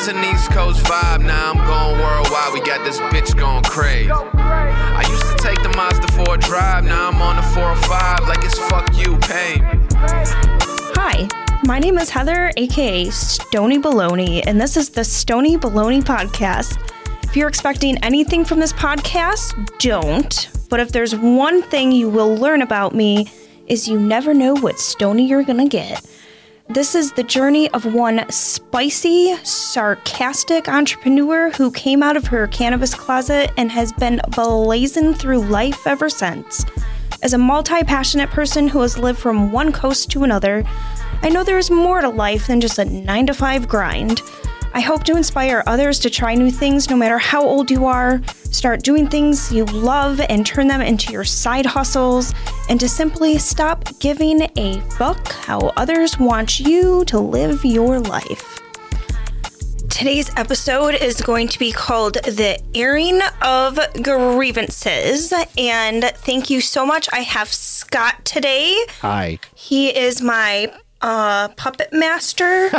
has an East Coast vibe, now I'm going worldwide. We got this bitch going crazy. I used to take the Mazda 4 drive, now I'm on the 405 like it's fuck you, me. Hi, my name is Heather, aka Stoney Baloney, and this is the Stoney Baloney Podcast. If you're expecting anything from this podcast, don't. But if there's one thing you will learn about me, is you never know what stony you're gonna get. This is the journey of one spicy, sarcastic entrepreneur who came out of her cannabis closet and has been blazing through life ever since. As a multi passionate person who has lived from one coast to another, I know there is more to life than just a 9 to 5 grind. I hope to inspire others to try new things no matter how old you are, start doing things you love and turn them into your side hustles, and to simply stop giving a fuck how others want you to live your life. Today's episode is going to be called The Airing of Grievances. And thank you so much. I have Scott today. Hi. He is my uh, puppet master.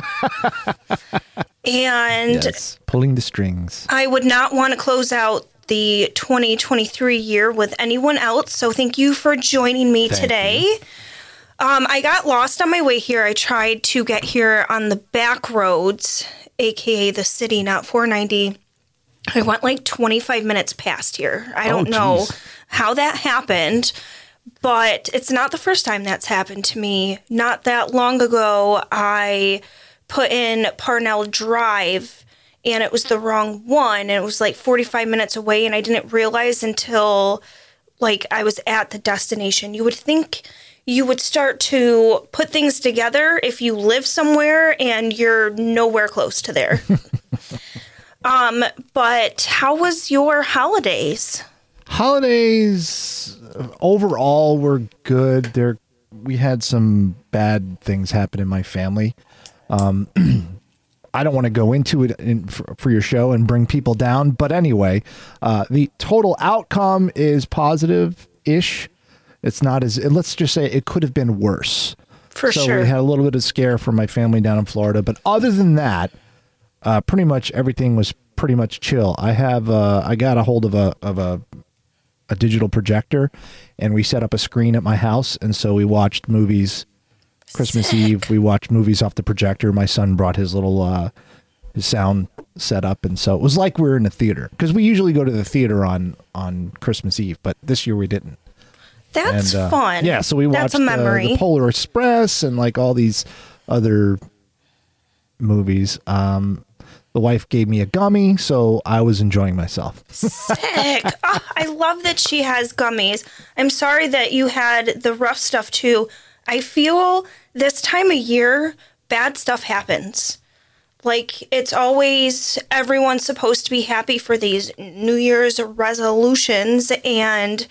and Yes. Pulling the strings. I would not want to close out the 2023 year with anyone else. So thank you for joining me Thank today. Um, I got lost on my way here. I tried to get here on the back roads, aka the city, not 490. I went like 25 minutes past here. I don't Oh, know how that happened, but it's not the first time that's happened to me. Not that long ago, I put in Parnell Drive and it was the wrong one. And it was like 45 minutes away, and I didn't realize until like I was at the destination. You would think you would start to put things together if you live somewhere and you're nowhere close to there. um, but how was your holidays? Holidays overall were good. There, we had some bad things happen in my family. Um, I don't want to go into it in, for, for your show and bring people down, but anyway, uh, the total outcome is positive ish. It's not as let's just say it could have been worse. For so sure. we had a little bit of scare from my family down in Florida, but other than that, uh, pretty much everything was pretty much chill. I have uh, I got a hold of a of a a digital projector, and we set up a screen at my house, and so we watched movies. Christmas Sick. Eve, we watched movies off the projector. My son brought his little uh, his sound set up, and so it was like we were in a theater because we usually go to the theater on on Christmas Eve, but this year we didn't. That's And, uh, fun. Yeah, so we watched That's a uh, memory. the Polar Express and like all these other movies. Um, the wife gave me a gummy, so I was enjoying myself. Sick. Oh, I love that she has gummies. I'm sorry that you had the rough stuff too. I feel this time of year, bad stuff happens. Like, it's always everyone's supposed to be happy for these New Year's resolutions, and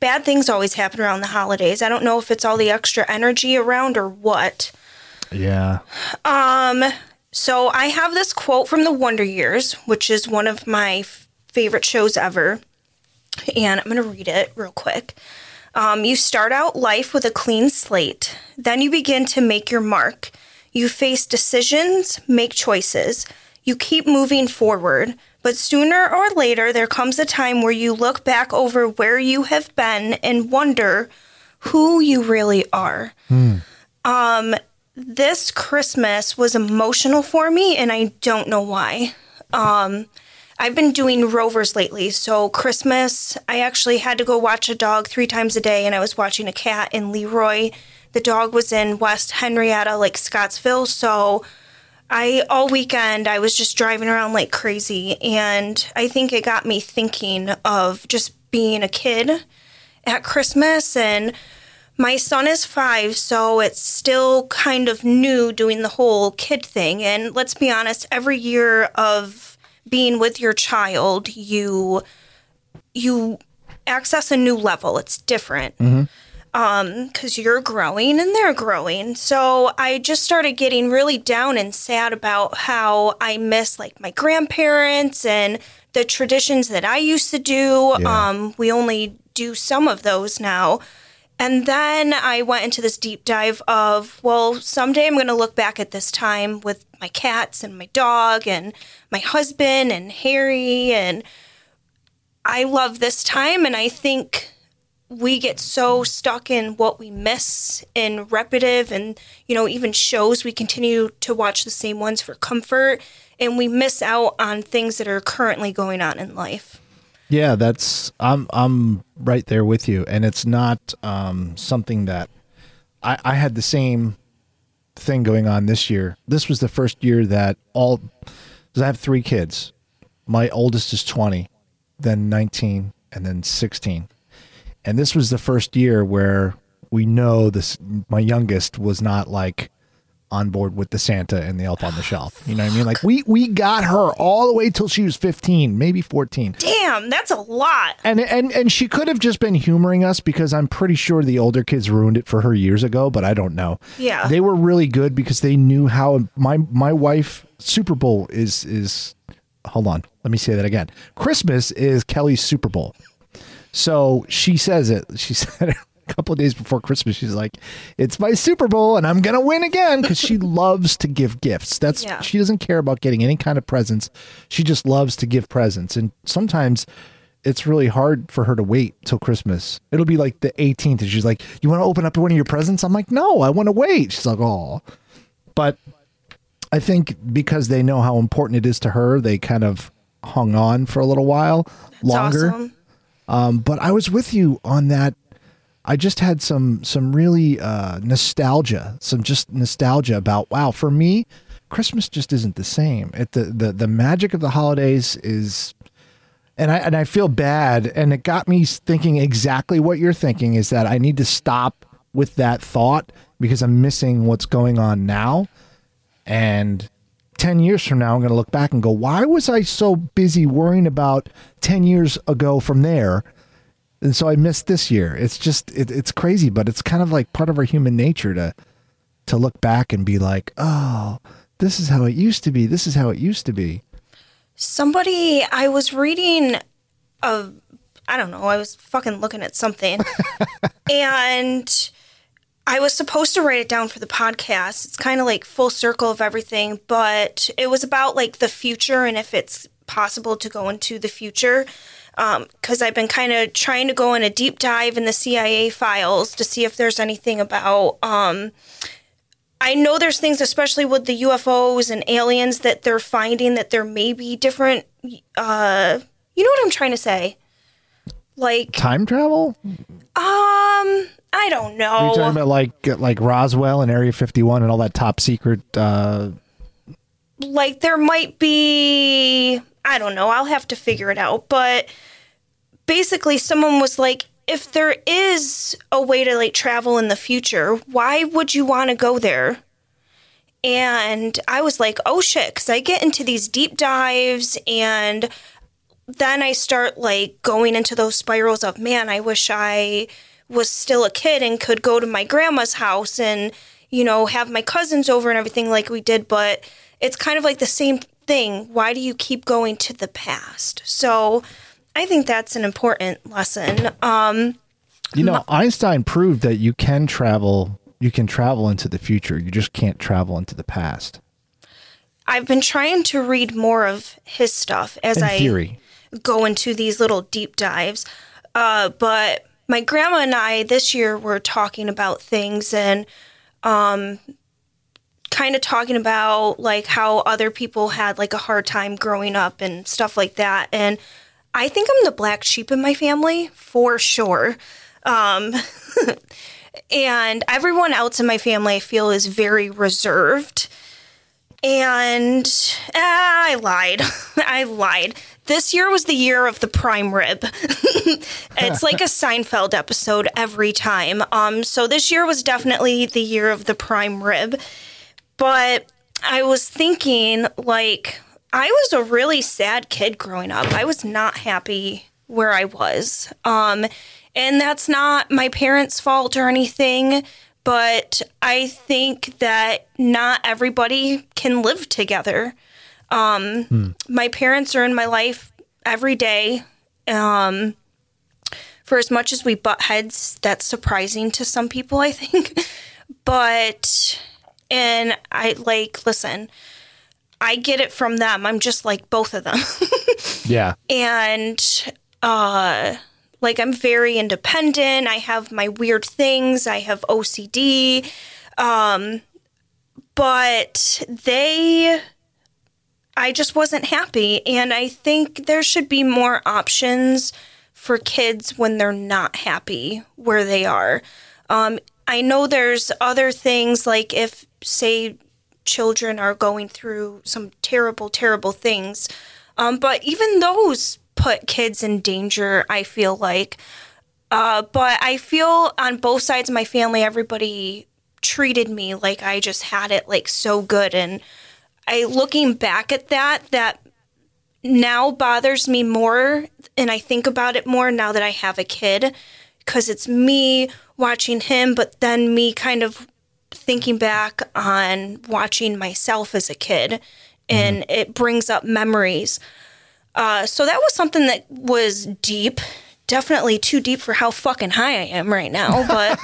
bad things always happen around the holidays. I don't know if it's all the extra energy around or what. Yeah. Um, so I have this quote from the Wonder Years, which is one of my f- favorite shows ever. And I'm going to read it real quick. Um, you start out life with a clean slate, then you begin to make your mark. You face decisions, make choices. You keep moving forward, but sooner or later, there comes a time where you look back over where you have been and wonder who you really are this Christmas was emotional for me, and I don't know why. Um, I've been doing rovers lately, so Christmas, I actually had to go watch a dog three times a day, and I was watching a cat in Leroy. The dog was in West Henrietta, like Scottsville, so I all weekend I was just driving around like crazy, and I think it got me thinking of just being a kid at Christmas and my son is five, so it's still kind of new doing the whole kid thing. And let's be honest, every year of being with your child, you you access a new level. It's different. Um, because you're growing and they're growing. So I just started getting really down and sad about how I miss like my grandparents and the traditions that I used to do. Yeah. Um, we only do some of those now. And then I went into this deep dive of, well, someday I'm going to look back at this time with my cats and my dog and my husband and Harry. And I love this time. And I think we get so stuck in what we miss in repetitive and, you know, even shows. We continue to watch the same ones for comfort and we miss out on things that are currently going on in life. Yeah, that's I'm I'm right there with you, and it's not um, something that I, I had the same thing going on this year. This was the first year that all because I have three kids. My oldest is twenty, then nineteen, and then sixteen, and this was the first year where we know this. My youngest was not like on board with the Santa and the Elf on the Shelf. You know what I mean? Like we we got her all the way till she was 15, maybe 14. Damn, that's a lot. And and and she could have just been humoring us because I'm pretty sure the older kids ruined it for her years ago, but I don't know. Yeah. They were really good because they knew how my my wife Super Bowl is is hold on. Let me say that again. Christmas is Kelly's Super Bowl. So she says it. She said it a couple of days before Christmas, she's like, "It's my Super Bowl, and I'm gonna win again." Because she loves to give gifts. That's Yeah. she doesn't care about getting any kind of presents. She just loves to give presents, and sometimes it's really hard for her to wait till Christmas. It'll be like the 18th, and she's like, "You want to open up one of your presents?" I'm like, "No, I want to wait." She's like, "Oh," but I think because they know how important it is to her, they kind of hung on for a little while It's longer. awesome. Um, but I was with you on that. I just had some some really uh, nostalgia, some just nostalgia about wow. For me, Christmas just isn't the same. It the the the magic of the holidays is, and I and I feel bad, and it got me thinking exactly what you're thinking is that I need to stop with that thought because I'm missing what's going on now, and. 10 years from now, I'm going to look back and go, why was I so busy worrying about 10 years ago from there? And so I missed this year. It's just, it, it's crazy, but it's kind of like part of our human nature to, to look back and be like, oh, this is how it used to be. This is how it used to be. Somebody, I was reading a, I don't know, I was fucking looking at something. and I was supposed to write it down for the podcast. It's kind of like full circle of everything, but it was about like the future and if it's possible to go into the future. Because I've been kind of trying to go in a deep dive in the CIA files to see if there's anything about. Um, I know there's things, especially with the UFOs and aliens, that they're finding that there may be different. Uh, you know what I'm trying to say? Like, Time travel? um, I don't know. Are you talking about like, like Roswell and Area 51 and all that top secret, uh, like there might be I don't know, I'll have to figure it out, but basically someone was like if there is a way to like travel in the future, why would you want to go there? And I was like, "Oh shit," cuz I get into these deep dives and then I start like going into those spirals of, "Man, I wish I was still a kid and could go to my grandma's house and you know have my cousins over and everything like we did but it's kind of like the same thing why do you keep going to the past so i think that's an important lesson um you know, Einstein proved that you can travel, you can travel into the future. You just can't travel into the past. i've been trying to read more of his stuff as In i theory. go into these little deep dives. Uh, but my grandma and I this year were talking about things and um, kind of talking about like how other people had like a hard time growing up and stuff like that. And I think I'm the black sheep in my family for sure. Um, and everyone else in my family I feel is very reserved. And ah, I lied. I lied. This year was the year of the prime rib. it's like a Seinfeld episode every time. Um, so this year was definitely the year of the prime rib. But I was thinking, like, I was a really sad kid growing up. I was not happy where I was. Um, and that's not my parents' fault or anything, but I think that not everybody can live together. Um, My parents are in my life every day. Um, for as much as we butt heads, that's surprising to some people, I think. but, and I like, listen, I get it from them. I'm just like both of them. Yeah. and uh like I'm very independent. I have my weird things. I have OCD. Um but they I just wasn't happy and I think there should be more options for kids when they're not happy where they are. Um I know there's other things like if say children are going through some terrible terrible things um, but even those put kids in danger, I feel like. Uh, but I feel on both sides of my family, everybody treated me like I just had it like so good. And I, looking back at that, that now bothers me more. And I think about it more now that I have a kid because it's me watching him, but then me kind of thinking back on watching myself as a kid and it brings up memories. Uh, so that was something that was deep, definitely too deep for how fucking high I am right now. But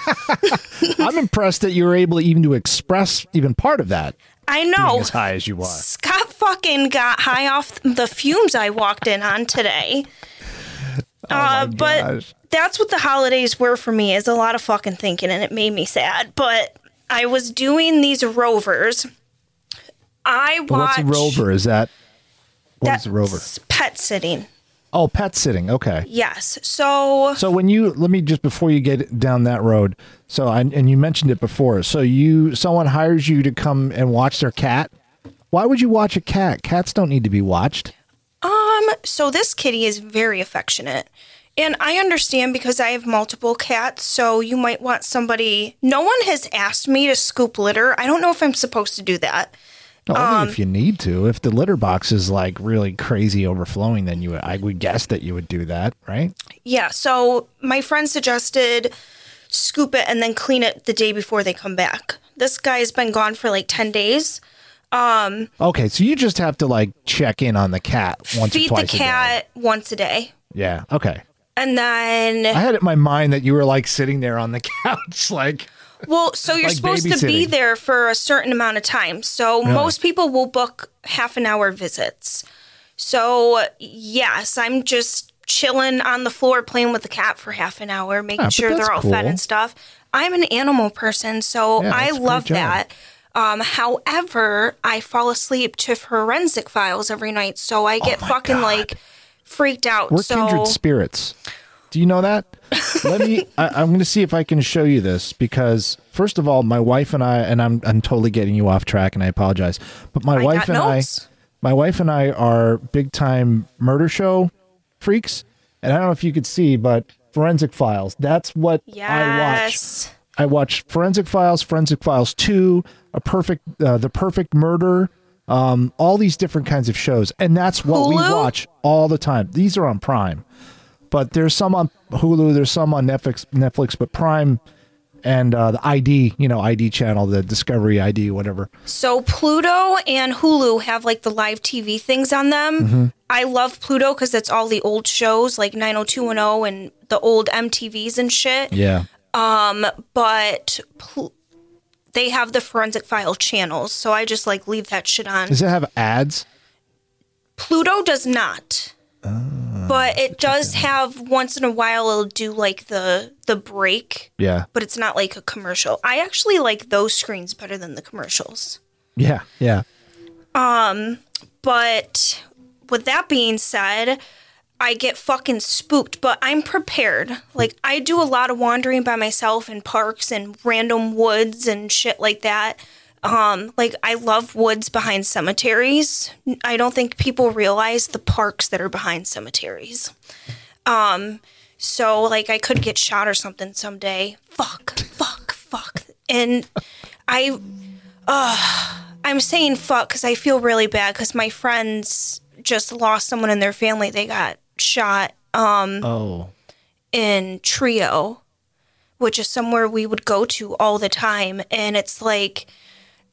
I'm impressed that you were able even to express even part of that I know as high as you are. Scott fucking got high off the fumes I walked in on today. Uh, but gosh. that's what the holidays were for me is a lot of fucking thinking and it made me sad. But I was doing these rovers. I What's watched a rover? Is that what is that's a rover? pet sitting. Oh, pet sitting. Okay. Yes. So So when you let me just before you get down that road. So I, and you mentioned it before. So you someone hires you to come and watch their cat. Why would you watch a cat? Cats don't need to be watched. Um, so this kitty is very affectionate. And I understand because I have multiple cats, so you might want somebody. No one has asked me to scoop litter. I don't know if I'm supposed to do that. No, Um, only if you need to. If the litter box is like really crazy overflowing, then you would, I would guess that you would do that, right? Yeah, so my friend suggested scoop it and then clean it the day before they come back. This guy's been gone for like 10 days. Okay, so you just have to like check in on the cat once Feed or the twice cat once a day. a day. Yeah. Okay. And then I had it in my mind that you were like sitting there on the couch, like Well, so you're Like supposed to be there for a certain amount of time. So most people will book half an hour visits. So yes, I'm just chilling on the floor playing with the cat for half an hour, making Ah, but sure they're all fed and stuff. I'm an animal person, so Yeah, I love that. Um, however, I fall asleep to forensic files every night, so I get Oh fucking God. like freaked out. we're so kindred spirits. Do you know that? Let me. I, I'm going to see if I can show you this because first of all, my wife and I, and I'm I'm totally getting you off track, and I apologize. But my I wife and notes. I, my wife and I are big time murder show freaks, and I don't know if you could see, but Forensic Files. That's what I watch. I watch Forensic Files, Forensic Files Two, a perfect, uh, the Perfect Murder, um, all these different kinds of shows, and that's what we watch all the time. These are on Prime, but there's some on Hulu, there's some on Netflix, Netflix, but Prime and uh, the ID, you know, ID channel, the Discovery ID, whatever. So Pluto and Hulu have like the live TV things on them. Mm-hmm. I love Pluto because it's all the old shows like 90210 and the old MTVs and shit. Yeah. But Pl- they have the forensic file channels, so I just like leave that shit on. Does it have ads? Pluto does not. Ah, but it does have once in a while it'll do like the the break, Yeah. but it's not like a commercial. I actually like those screens better than the commercials. Yeah. Yeah. Um but with that being said, I get fucking spooked, but I'm prepared. Like I do a lot of wandering by myself in parks and random woods and shit like that. Um, like I love woods behind cemeteries. I don't think people realize the parks that are behind cemeteries. Um, so like I could get shot or something someday. Fuck, fuck, fuck. And I I'm saying fuck because I feel really bad because my friends just lost someone in their family. They got shot um, Oh. in Trio, which is somewhere we would go to all the time. And it's like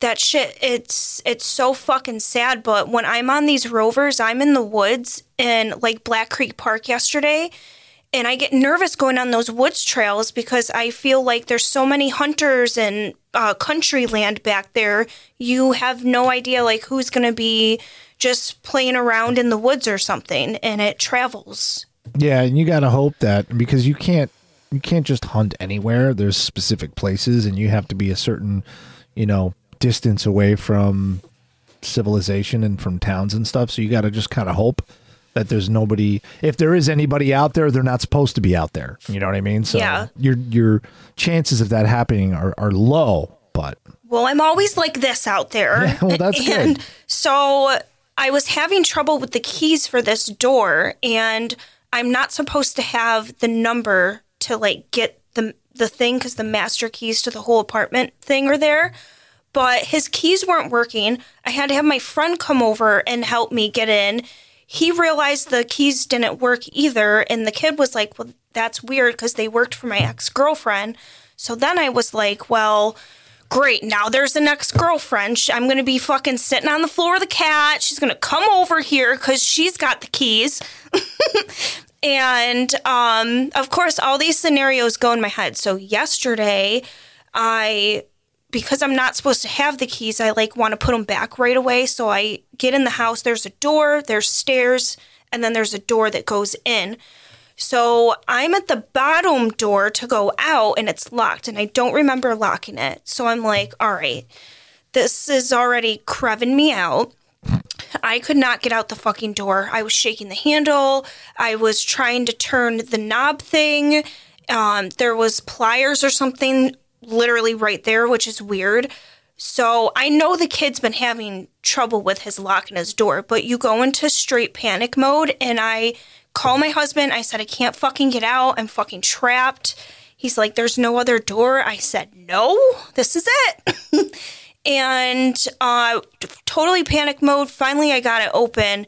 that shit. It's it's so fucking sad. But when I'm on these rovers, I'm in the woods in like Black Creek Park yesterday, and I get nervous going on those woods trails because I feel like there's so many hunters and uh, country land back there. You have no idea like who's going to be just playing around in the woods or something, and it travels. Yeah, and you got to hope that because you can't you can't just hunt anywhere. There's specific places, and you have to be a certain you know distance away from civilization and from towns and stuff. So you got to just kind of hope that there's nobody. If there is anybody out there, they're not supposed to be out there. You know what I mean? So Yeah. your your chances of that happening are, are low. But Well, I'm always like this out there. Yeah, well, that's and good. so I was having trouble with the keys for this door, and I'm not supposed to have the number to like get the the thing because the master keys to the whole apartment thing are there. But his keys weren't working. I had to have my friend come over and help me get in. He realized the keys didn't work either, and the kid was like, "Well, that's weird because they worked for my ex girlfriend." So then I was like, "Well." great, now there's an ex girlfriend. I'm going to be fucking sitting on the floor of the cat. She's going to come over here because she's got the keys. and um, of course, all these scenarios go in my head. So yesterday, I. Because I'm not supposed to have the keys, I like want to put them back right away. So I get in the house. There's a door, there's stairs, and then there's a door that goes in. So I'm at the bottom door to go out and it's locked and I don't remember locking it. So I'm like, all right, this is already creving me out. I could not get out the fucking door. I was shaking the handle. I was trying to turn the knob thing. Um, there was pliers or something literally right there, which is weird. So I know the kid's been having trouble with his lock and his door, but you go into straight panic mode and I call my husband. I said, I can't fucking get out. I'm fucking trapped. He's like, There's no other door. I said, No, this is it. and uh, totally panic mode. Finally, I got it open.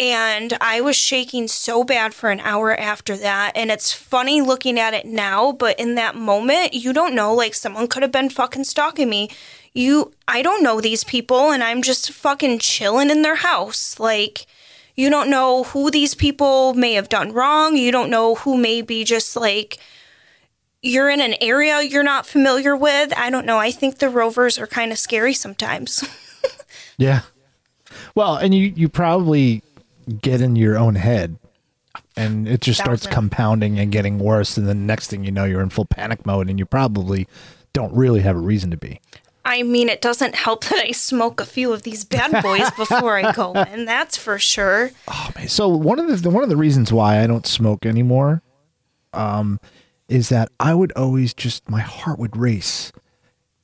And I was shaking so bad for an hour after that. And it's funny looking at it now, but in that moment, you don't know. Like, someone could have been fucking stalking me. You, I don't know these people, and I'm just fucking chilling in their house. Like, you don't know who these people may have done wrong. You don't know who may be just like, you're in an area you're not familiar with. I don't know. I think the rovers are kind of scary sometimes. yeah, well, and you you probably get in your own head. And it just starts Thousand. compounding and getting worse, and the next thing you know, you're in full panic mode, and you probably don't really have a reason to be. I mean, it doesn't help that I smoke a few of these bad boys before I go in. That's for sure. So one of the one of the reasons why I don't smoke anymore, um, is that I would always just my heart would race,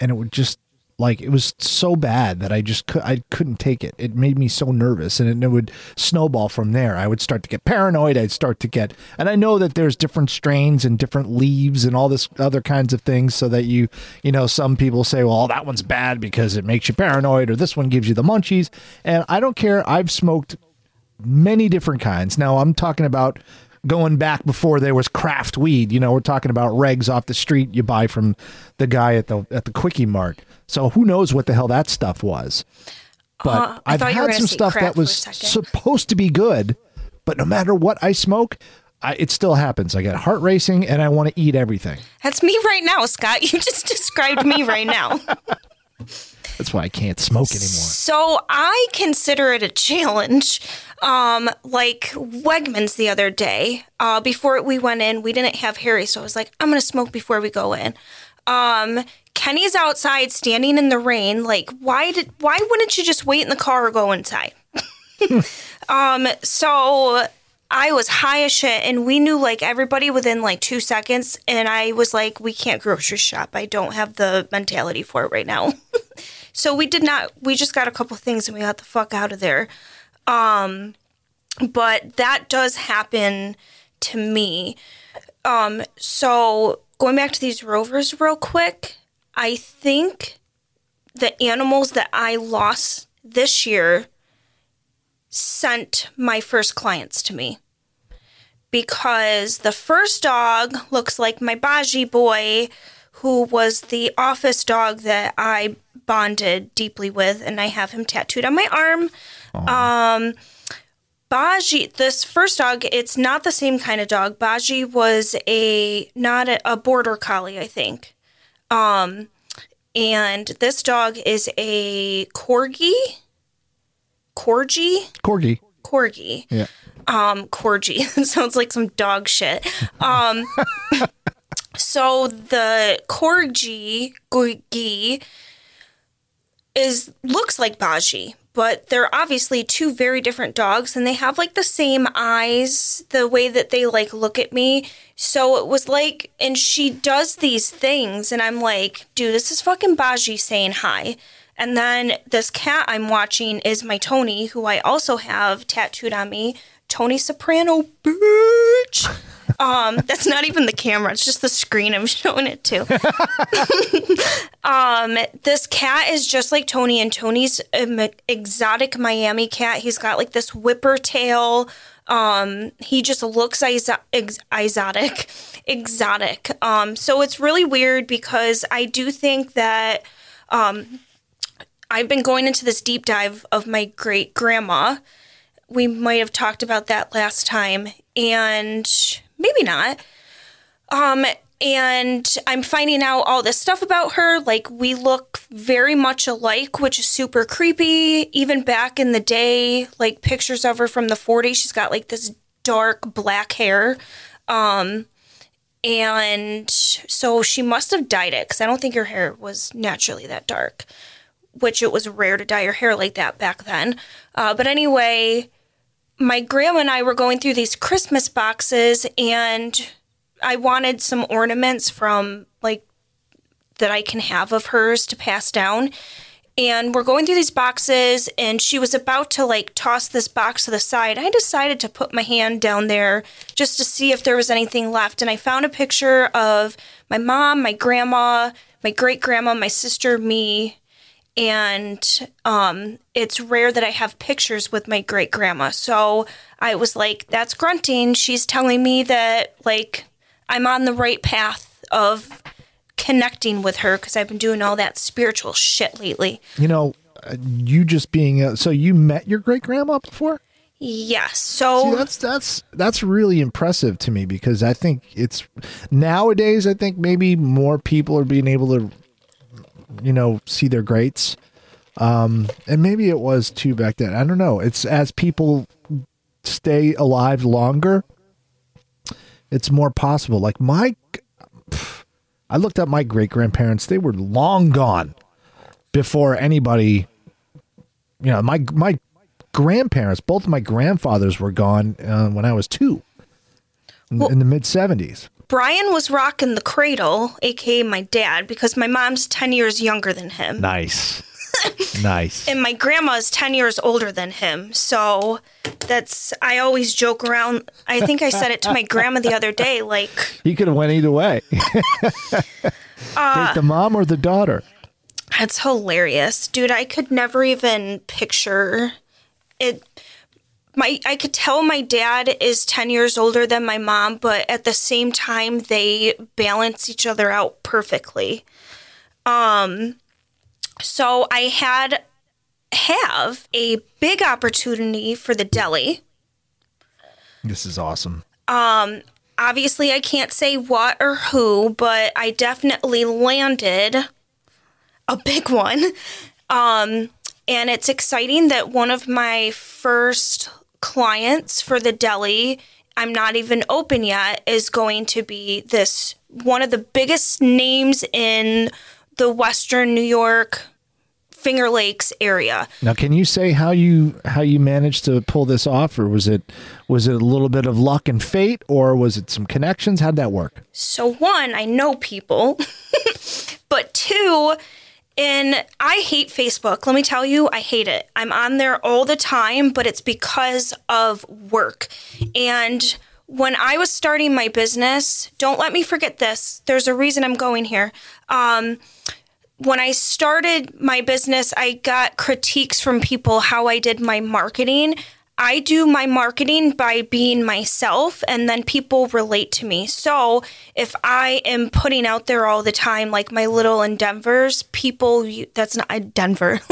and it would just like it was so bad that I just could I couldn't take it. It made me so nervous, and it, it would snowball from there. I would start to get paranoid. I'd start to get, and I know that there's different strains and different leaves and all this other kinds of things, so that you you know some people say, well, that one's bad because it makes you paranoid, or this one gives you the munchies, and I don't care. I've smoked many different kinds. Now I'm talking about going back before there was craft weed. You know, we're talking about regs off the street you buy from the guy at the at the quickie mart. So who knows what the hell that stuff was? But Uh, I've thought you were had some stuff that was supposed to be good, but no matter what I smoke, I, it still happens. I get heart racing and I want to eat everything. That's me right now, Scott. You just described me right now. That's why I can't smoke anymore. So I consider it a challenge. Um, like Wegmans the other day, uh, before we went in, we didn't have Harry, so I was like, I'm gonna smoke before we go in. Um, Kenny's outside standing in the rain. Like, why did why wouldn't you just wait in the car or go inside? um, so I was high as shit, and we knew like everybody within like two seconds, and I was like, we can't grocery shop. I don't have the mentality for it right now. So we did not. We just got a couple things and we got the fuck out of there. Um, but that does happen to me. Um, so going back to these rovers real quick, I think the animals that I lost this year sent my first clients to me because the first dog looks like my Baji boy, who was the office dog that I bonded deeply with, and I have him tattooed on my arm. Um, Baji, this first dog, it's not the same kind of dog. Baji was a not a, a border collie, I think. Um, and this dog is a corgi, corgi, Corgi. corgi, Yeah. um, corgi. Sounds like some dog shit. Um, so the corgi, corgi, is looks like Baji, but they're obviously two very different dogs and they have like the same eyes, the way that they like look at me. So it was like and she does these things and I'm like, dude, this is fucking Baji saying hi. And then this cat I'm watching is my Tony, who I also have tattooed on me. Tony Soprano, bitch. Um, that's not even the camera; it's just the screen I'm showing it to. um, this cat is just like Tony, and Tony's an exotic Miami cat. He's got like this whipper tail. Um, he just looks exo- ex- exotic, exotic. Um, so it's really weird because I do think that um, I've been going into this deep dive of my great grandma. We might have talked about that last time, and maybe not. Um, and I'm finding out all this stuff about her. Like, we look very much alike, which is super creepy. Even back in the day, like pictures of her from the 40s, she's got like this dark black hair. Um, and so she must have dyed it because I don't think her hair was naturally that dark, which it was rare to dye your hair like that back then. Uh, but anyway, my grandma and I were going through these Christmas boxes and I wanted some ornaments from like that I can have of hers to pass down. And we're going through these boxes and she was about to like toss this box to the side. I decided to put my hand down there just to see if there was anything left. And I found a picture of my mom, my grandma, my great grandma, my sister, me, and um, it's rare that I have pictures with my great grandma. So I was like, that's grunting. She's telling me that like I'm on the right path of connecting with her because I've been doing all that spiritual shit lately. You know, uh, you just being uh, so you met your great grandma before. Yes. See, So that's that's that's really impressive to me because I think it's nowadays. I think maybe more people are being able to, you know, see their greats, um, and maybe it was too back then. I don't know. It's as people stay alive longer, it's more possible. Like my, I looked up my great grandparents; they were long gone before anybody. You know, my my grandparents, both of my grandfathers were gone uh, when I was two, in, in the mid seventies. Brian was rocking the cradle, aka my dad, because my mom's 10 years younger than him. Nice, nice. and my grandma's 10 years older than him. So that's, I always joke around. I think I said it to my grandma the other day like, He could have went either way. Uh, Take the mom or the daughter. That's hilarious. Dude, I could never even picture it my I could tell my dad is 10 years older than my mom, but at the same time they balance each other out perfectly. Um so I had have a big opportunity for the deli. This is awesome. Um Obviously, I can't say what or who, but I definitely landed a big one. Um, and it's exciting that one of my first clients for the deli, I'm not even open yet, is going to be this one of the biggest names in the Western New York Finger Lakes area. Now, can you say how you how you managed to pull this off, or was it was it a little bit of luck and fate, or was it some connections? How'd that work? So one, I know people, but two, and I hate Facebook. Let me tell you, I hate it. I'm on there all the time, but it's because of work. And when I was starting my business, don't let me forget this. There's a reason I'm going here. Um, when I started my business, I got critiques from people how I did my marketing. I do my marketing by being myself, and then people relate to me. So if I am putting out there all the time, like my little endeavors, people, that's not Denver.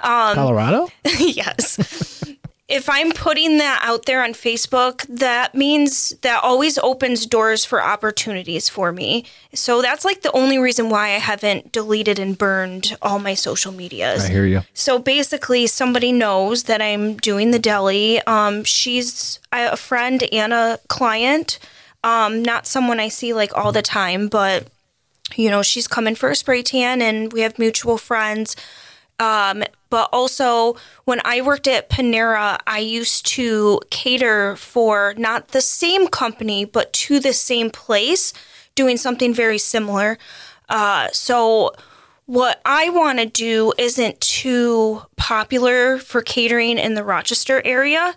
um, Colorado? yes. If I'm putting that out there on Facebook, that means that always opens doors for opportunities for me. So that's like the only reason why I haven't deleted and burned all my social medias. I hear you. So basically, somebody knows that I'm doing the deli. Um, she's a friend and a client, um, not someone I see like all the time, but you know, she's coming for a spray tan, and we have mutual friends. Um, but also, when I worked at Panera, I used to cater for not the same company, but to the same place, doing something very similar. Uh, so, what I want to do isn't too popular for catering in the Rochester area.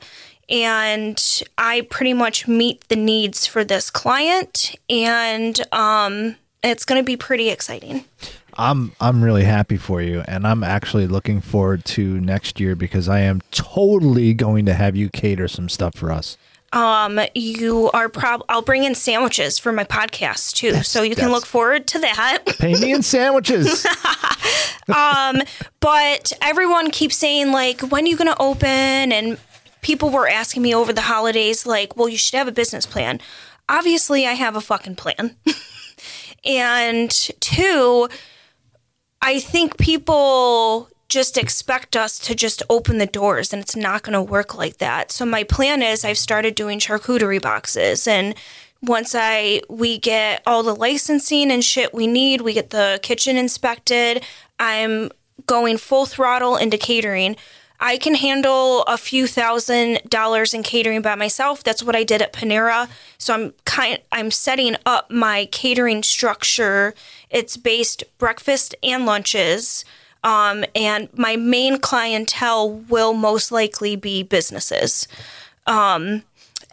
And I pretty much meet the needs for this client, and um, it's going to be pretty exciting. I'm I'm really happy for you, and I'm actually looking forward to next year because I am totally going to have you cater some stuff for us. Um, you are prob. I'll bring in sandwiches for my podcast too, so you can look forward to that. Pay me in sandwiches. um, but everyone keeps saying like, when are you gonna open? And people were asking me over the holidays, like, well, you should have a business plan. Obviously, I have a fucking plan. and two, I think people just expect us to just open the doors and it's not going to work like that. So my plan is I've started doing charcuterie boxes and once I we get all the licensing and shit we need, we get the kitchen inspected, I'm going full throttle into catering. I can handle a few thousand dollars in catering by myself. That's what I did at Panera. So I'm kind I'm setting up my catering structure. It's based breakfast and lunches. Um, and my main clientele will most likely be businesses. Um,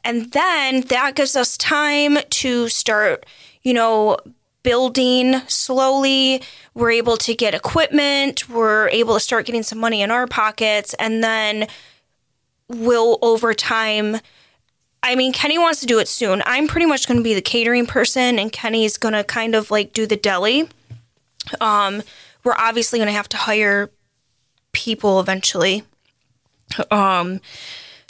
and then that gives us time to start, you know, building slowly. We're able to get equipment. We're able to start getting some money in our pockets. And then we'll, over time, I mean, Kenny wants to do it soon. I'm pretty much going to be the catering person, and Kenny's going to kind of like do the deli. Um, we're obviously going to have to hire people eventually. Um,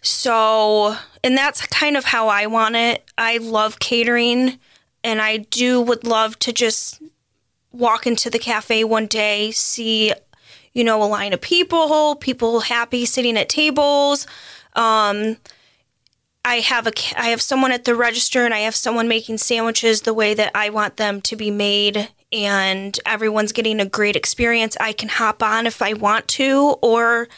so, and that's kind of how I want it. I love catering, and I do would love to just walk into the cafe one day, see, you know, a line of people, people happy sitting at tables. Um, I have a I have someone at the register and I have someone making sandwiches the way that I want them to be made and everyone's getting a great experience. I can hop on if I want to or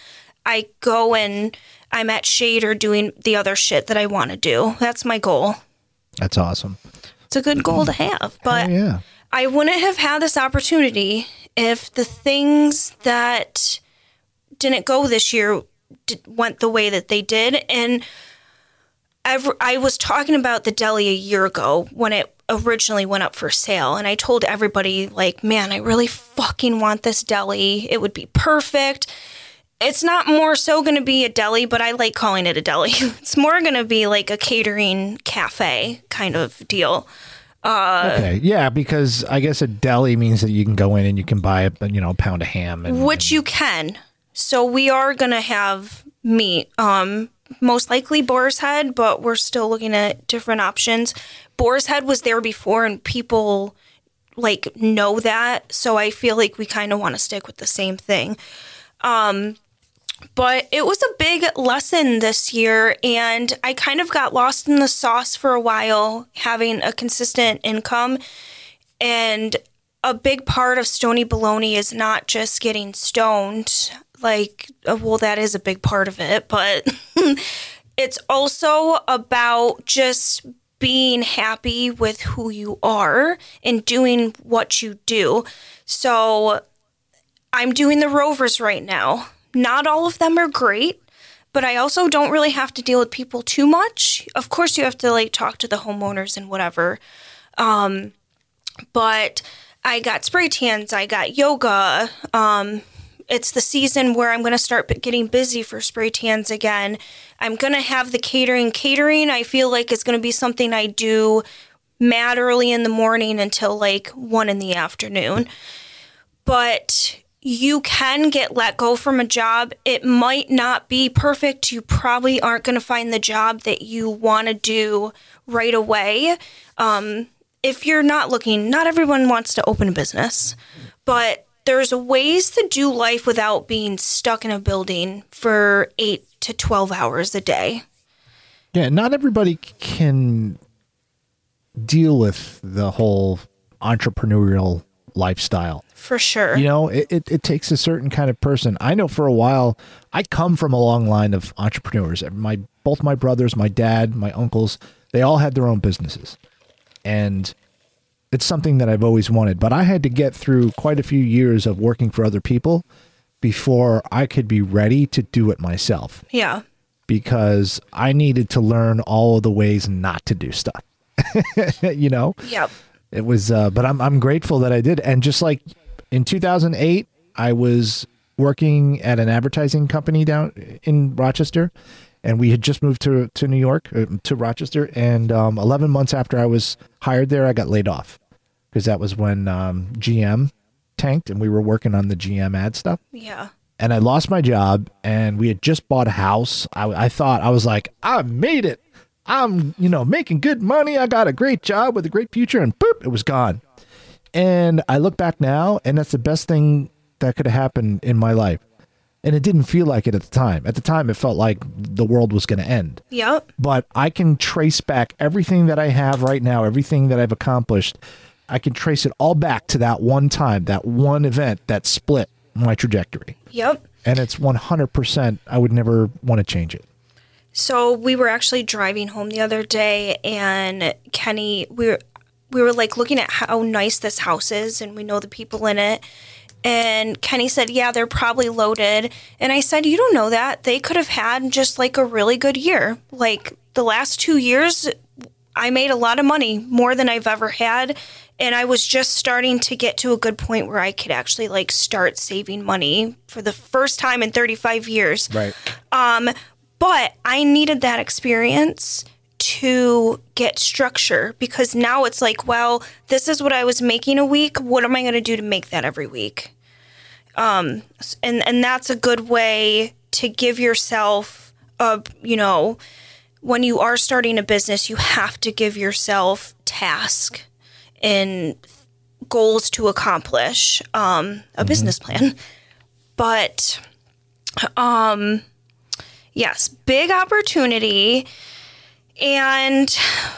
I go and I'm at Shade or doing the other shit that I want to do. That's my goal. That's awesome. It's a good goal to have, but Oh, yeah. I wouldn't have had this opportunity if the things that didn't go this year went the way that they did. And I was talking about the deli a year ago when it originally went up for sale. And I told everybody, like, man, I really fucking want this deli. It would be perfect. It's not more so going to be a deli, but I like calling it a deli. It's more going to be like a catering cafe kind of deal. Okay. Yeah, because I guess a deli means that you can go in and you can buy a you know a pound of ham and which you can. So we are gonna have meat, um, most likely boar's head, but we're still looking at different options. Boar's head was there before, and people like know that, so I feel like we kind of want to stick with the same thing. Um, but it was a big lesson this year, and I kind of got lost in the sauce for a while, having a consistent income. And a big part of Stoney Baloney is not just getting stoned. Like, well, that is a big part of it, but it's also about just being happy with who you are and doing what you do. So, I'm doing the Rovers right now. Not all of them are great, but I also don't really have to deal with people too much. Of course, you have to like talk to the homeowners and whatever. Um, but I got spray tans, I got yoga. Um, it's the season where I'm going to start getting busy for spray tans again. I'm going to have the catering. Catering, I feel like, is going to be something I do mad early in the morning until like one in the afternoon. But you can get let go from a job. It might not be perfect. You probably aren't going to find the job that you want to do right away. Um, if you're not looking, not everyone wants to open a business, but there's ways to do life without being stuck in a building for eight to 12 hours a day. Yeah, not everybody can deal with the whole entrepreneurial lifestyle. For sure. You know, it, it, it, takes a certain kind of person. I know for a while, I come from a long line of entrepreneurs. My both my brothers, my dad, my uncles, they all had their own businesses. And it's something that I've always wanted. But I had to get through quite a few years of working for other people before I could be ready to do it myself. Yeah. Because I needed to learn all of the ways not to do stuff. you know? Yep. It was uh, but I'm I'm grateful that I did. And just like in 2008, I was working at an advertising company down in Rochester and we had just moved to to New York uh, to Rochester and um, 11 months after I was hired there, I got laid off because that was when um, GM tanked and we were working on the GM ad stuff. Yeah. And I lost my job and we had just bought a house. I, I thought, I was like, I made it. I'm, you know, making good money. I got a great job with a great future and boop, it was gone. And I look back now and that's the best thing that could have happened in my life. And it didn't feel like it at the time. At the time, it felt like the world was going to end. Yep. But I can trace back everything that I have right now, everything that I've accomplished I can trace it all back to that one time, that one event that split my trajectory. Yep. And it's 100%, I would never want to change it. So we were actually driving home the other day and Kenny we were we were like looking at how nice this house is and we know the people in it. And Kenny said, "Yeah, they're probably loaded." And I said, "You don't know that. They could have had just like a really good year. Like the last 2 years I made a lot of money, more than I've ever had, and I was just starting to get to a good point where I could actually like start saving money for the first time in 35 years. Right. Um but I needed that experience to get structure because now it's like, well, this is what I was making a week. What am I going to do to make that every week? Um and and that's a good way to give yourself a, you know, when you are starting a business, you have to give yourself task and goals to accomplish, um, a mm-hmm. business plan. But um, yes, big opportunity. And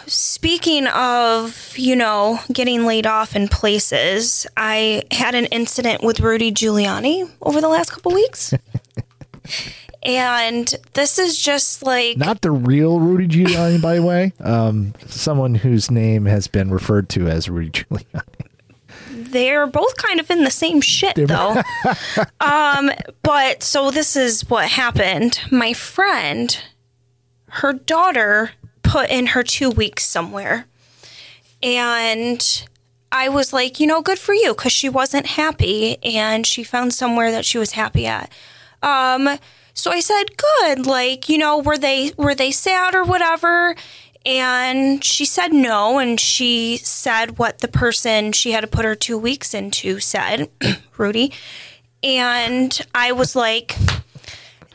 speaking of, you know, getting laid off in places, I had an incident with Rudy Giuliani over the last couple weeks. And this is just like not the real Rudy Giuliani, by the way. Um, someone whose name has been referred to as Rudy Giuliani. They're both kind of in the same shit, though. um, but so this is what happened. My friend, her daughter, put in her two weeks somewhere, and I was like, you know, good for you, because she wasn't happy, and she found somewhere that she was happy at. Um, so I said, "Good. Like, you know, were they were they sad or whatever?" And she said no, and she said what the person she had to put her two weeks into said, Rudy. And I was like,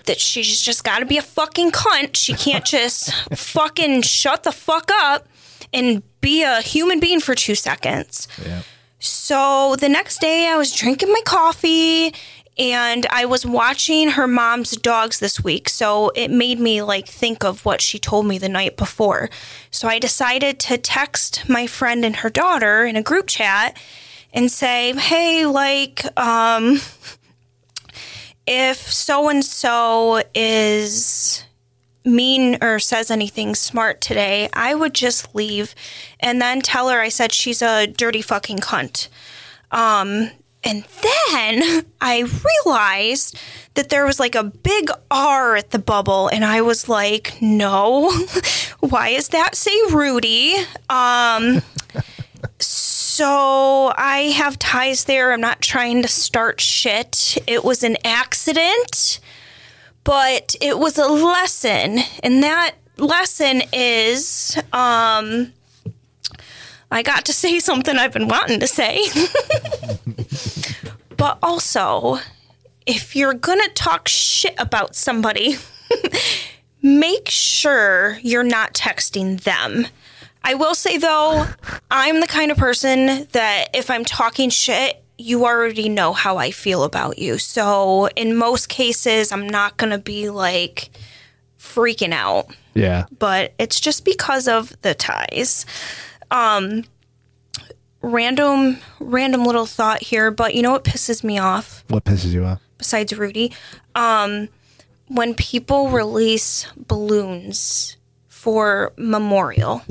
that she's just got to be a fucking cunt. She can't just fucking shut the fuck up and be a human being for two seconds. Yeah. So the next day, I was drinking my coffee and I was watching her mom's dogs this week, so it made me like think of what she told me the night before. So I decided to text my friend and her daughter in a group chat and say, "Hey, like um if so and so is mean or says anything smart today, I would just leave and then tell her I said she's a dirty fucking cunt." Um, and then I realized that there was like a big R at the bubble, and I was like, no, why is that say Rudy? Um, so I have ties there. I'm not trying to start shit. It was an accident, but it was a lesson. And that lesson is um, I got to say something I've been wanting to say. But also, if you're gonna talk shit about somebody, make sure you're not texting them. I will say though, I'm the kind of person that if I'm talking shit, you already know how I feel about you. So in most cases, I'm not gonna be like freaking out Yeah. but it's just because of the ties. Um, random, random little thought here, but you know what pisses me off What pisses you off? besides Rudy? Um, when people release balloons for memorial.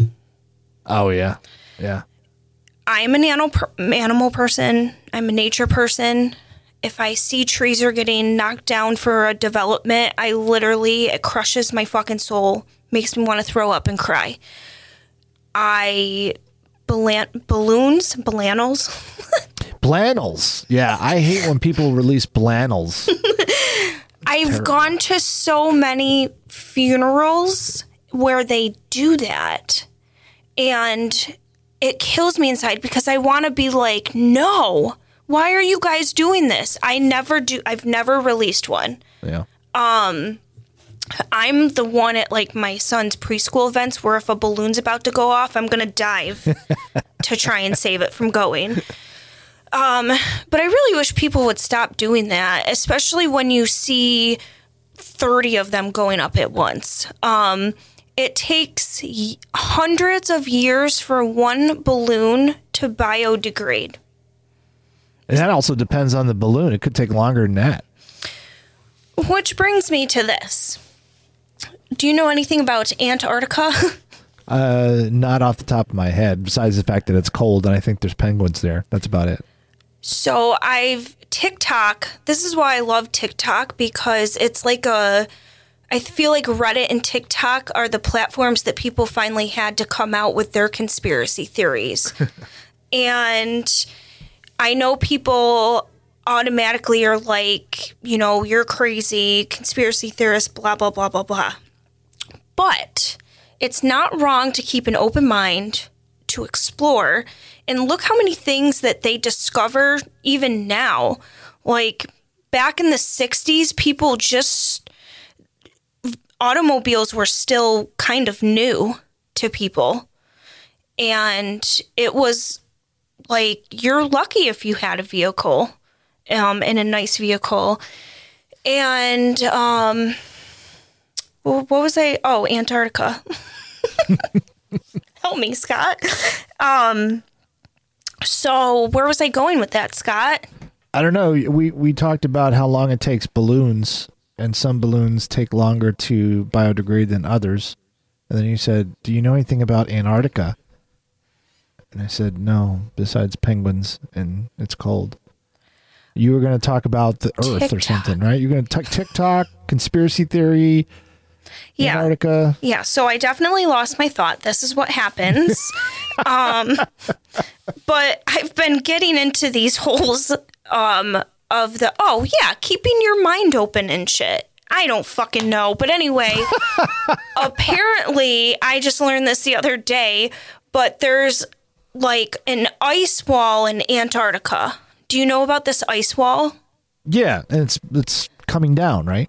Oh yeah. Yeah. I'm an animal per- animal person. I'm a nature person. If I see trees are getting knocked down for a development, I literally it crushes my fucking soul, makes me want to throw up and cry. I ballan- balloons, ballanels. Blanels. Yeah, I hate when people release blanels. I've gone to so many funerals where they do that. And it kills me inside because I want to be like, no, why are you guys doing this? I never do, I've never released one. yeah. Um, I'm the one at like my son's preschool events where if a balloon's about to go off, I'm going to dive to try and save it from going. Um, but I really wish people would stop doing that, especially when you see 30 of them going up at once. Um, it takes y- hundreds of years for one balloon to biodegrade. And that also depends on the balloon. It could take longer than that. Which brings me to this. Do you know anything about Antarctica? Uh, not off the top of my head. Besides the fact that it's cold and I think there's penguins there. That's about it. So I've TikTok. This is why I love TikTok because it's like a. I feel like Reddit and TikTok are the platforms that people finally had to come out with their conspiracy theories. and I know people automatically are like, you know, you're crazy, conspiracy theorist, blah, blah, blah, blah, blah. But it's not wrong to keep an open mind, to explore, and look how many things that they discover even now. Like back in the 60s, people just, automobiles were still kind of new to people. And it was like, you're lucky if you had a vehicle um, and a nice vehicle. And, um, wh- what was I? Oh, Antarctica. Help me, Scott. Um, so where was I going with that, Scott? I don't know. We we talked about how long it takes balloons, and some balloons take longer to biodegrade than others. And then you said, "Do you know anything about Antarctica?" And I said, "No. Besides penguins, and it's cold." You were going to talk about the Earth or something, right? You're going to talk TikTok, conspiracy theory, Yeah. Antarctica. Yeah, so I definitely lost my thought. This is what happens. um, but I've been getting into these holes um, of the, oh, yeah, keeping your mind open and shit. I don't fucking know. But anyway, apparently, I just learned this the other day, but there's like an ice wall in Antarctica. Do you know about this ice wall? Yeah, and it's it's coming down, right?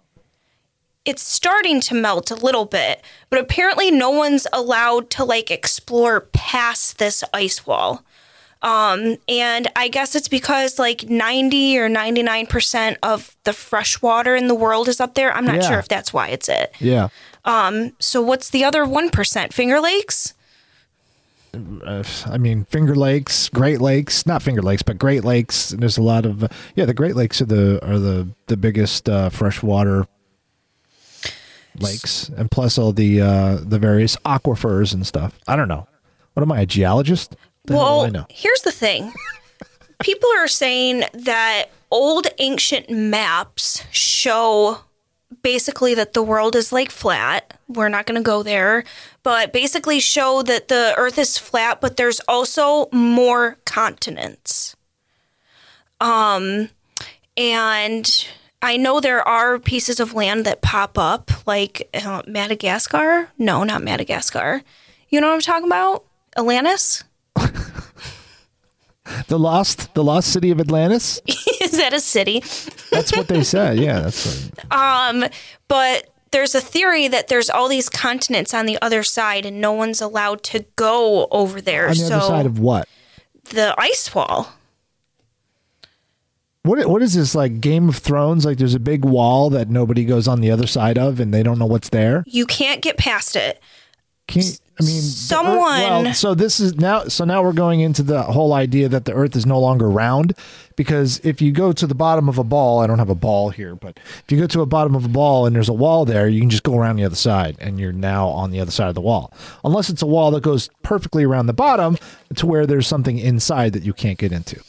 It's starting to melt a little bit, but apparently no one's allowed to like explore past this ice wall. Um, and I guess it's because like 90 or 99% of the fresh water in the world is up there. I'm not Yeah. sure if that's why it's it. Yeah. Um, So what's the other 1%? Finger Lakes? uh, I mean, Finger Lakes, Great Lakes, not Finger Lakes, but Great Lakes. And there's a lot of uh, yeah, the Great Lakes are the are the the biggest uh, freshwater lakes, and plus all the uh, the various aquifers and stuff. I don't know. What am I, a geologist? The Well, I know. here's the thing. People are saying that old ancient maps show basically that the world is like flat. We're not going to go there, but basically show that the earth is flat, but there's also more continents. Um and I know there are pieces of land that pop up like uh, Madagascar. No, not Madagascar. You know what I'm talking about? Atlantis? The lost the lost city of Atlantis. Is that a city? That's what they said. Yeah, that's what, Um, but there's a theory that there's all these continents on the other side, and no one's allowed to go over there. on the so other side of what? the ice wall. What what is this like Game of Thrones? Like there's a big wall that nobody goes on the other side of, and they don't know what's there. You can't get past it. Can you- I mean, Someone- well, so this is now. So now we're going into the whole idea that the Earth is no longer round, because if you go to the bottom of a ball, I don't have a ball here, but if you go to a bottom of a ball and there's a wall there, you can just go around the other side, and you're now on the other side of the wall. Unless it's a wall that goes perfectly around the bottom to where there's something inside that you can't get into.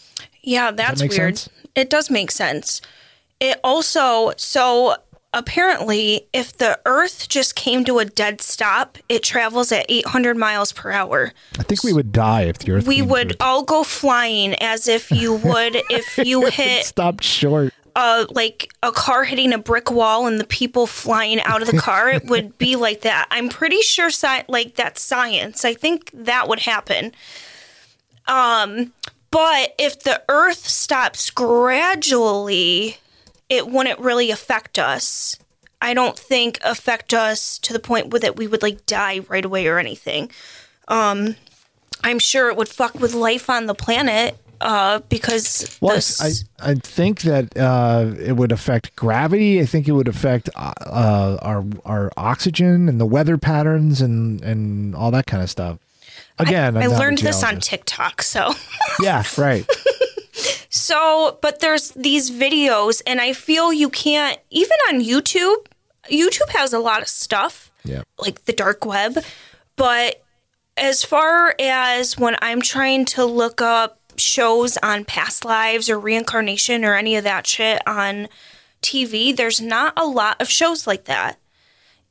Yeah, that's make weird. sense? It does make sense. It also so apparently if the earth just came to a dead stop, it travels at 800 miles per hour. I think we would die if the Earth. We would all go flying as if you would if you hit stopped short. a like a car hitting a brick wall and the people flying out of the car it would be like that i'm pretty sure sci- like that's science i think that would happen um but if the earth stops gradually it wouldn't really affect us i don't think affect us to the point where that we would like die right away or anything um i'm sure it would fuck with life on the planet uh because Well, I I, I think that uh, it would affect gravity. I think it would affect uh, uh, our our oxygen and the weather patterns and and all that kind of stuff. Again, I a learned this on. TikTok. So, Yeah, right. so, but there's these videos, and I feel you can't even on YouTube. YouTube has a lot of stuff Yeah. like the dark web, but as far as when I'm trying to look up shows on past lives or reincarnation or any of that shit on TV, there's not a lot of shows like that.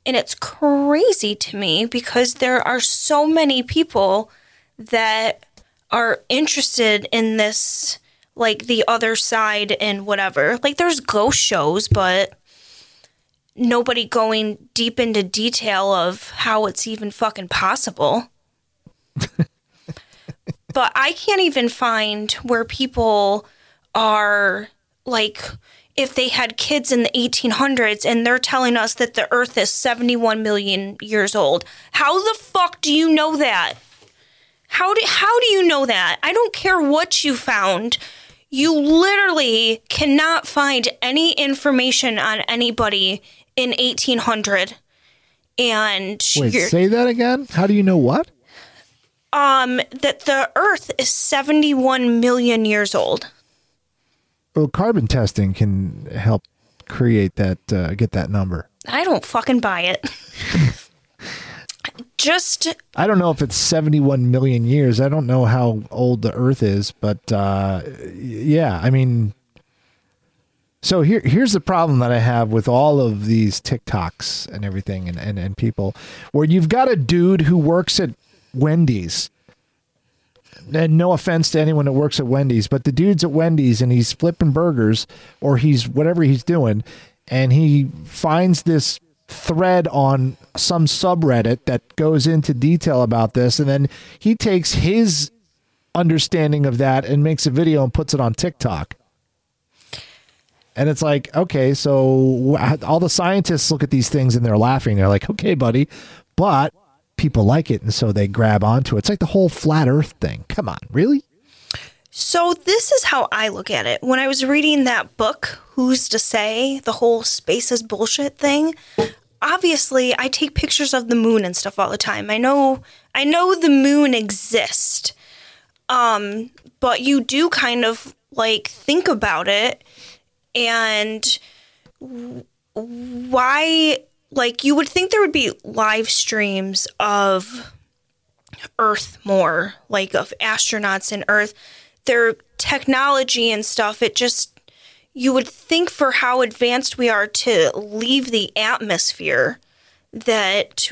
And it's crazy to me because there are so many people that are interested in this, like the other side and whatever. Like there's ghost shows, but nobody going deep into detail of how it's even fucking possible. but I can't even find where people are like if they had kids in the 1800s and they're telling us that the earth is 71 million years old. How the fuck do you know that? How do how do you know that? I don't care what you found. You literally cannot find any information on anybody in 1800. And Wait, say that again. How do you know what? um that the earth is 71 million years old. Well, carbon testing can help create that, uh, get that number. I don't fucking buy it. Just I don't know if it's 71 million years. I don't know how old the Earth is, but uh, yeah, I mean, so here here's the problem that I have with all of these TikToks and everything, and and, and people, where you've got a dude who works at Wendy's. And no offense to anyone that works at Wendy's, but the dude's at Wendy's and he's flipping burgers or he's whatever he's doing, and he finds this thread on some subreddit that goes into detail about this, and then he takes his understanding of that and makes a video and puts it on TikTok. And it's like, okay, so all the scientists look at these things and they're laughing. They're like, okay, buddy, but people like it, and so they grab onto it. It's like the whole flat Earth thing. Come on, really? so this is how I look at it. When I was reading that book, Who's to Say, the whole space is bullshit thing, obviously I take pictures of the moon and stuff all the time. I know I know the moon exists. Um, but you do kind of like think about it and why like you would think there would be live streams of earth more like of astronauts in earth their technology and stuff it just you would think for how advanced we are to leave the atmosphere that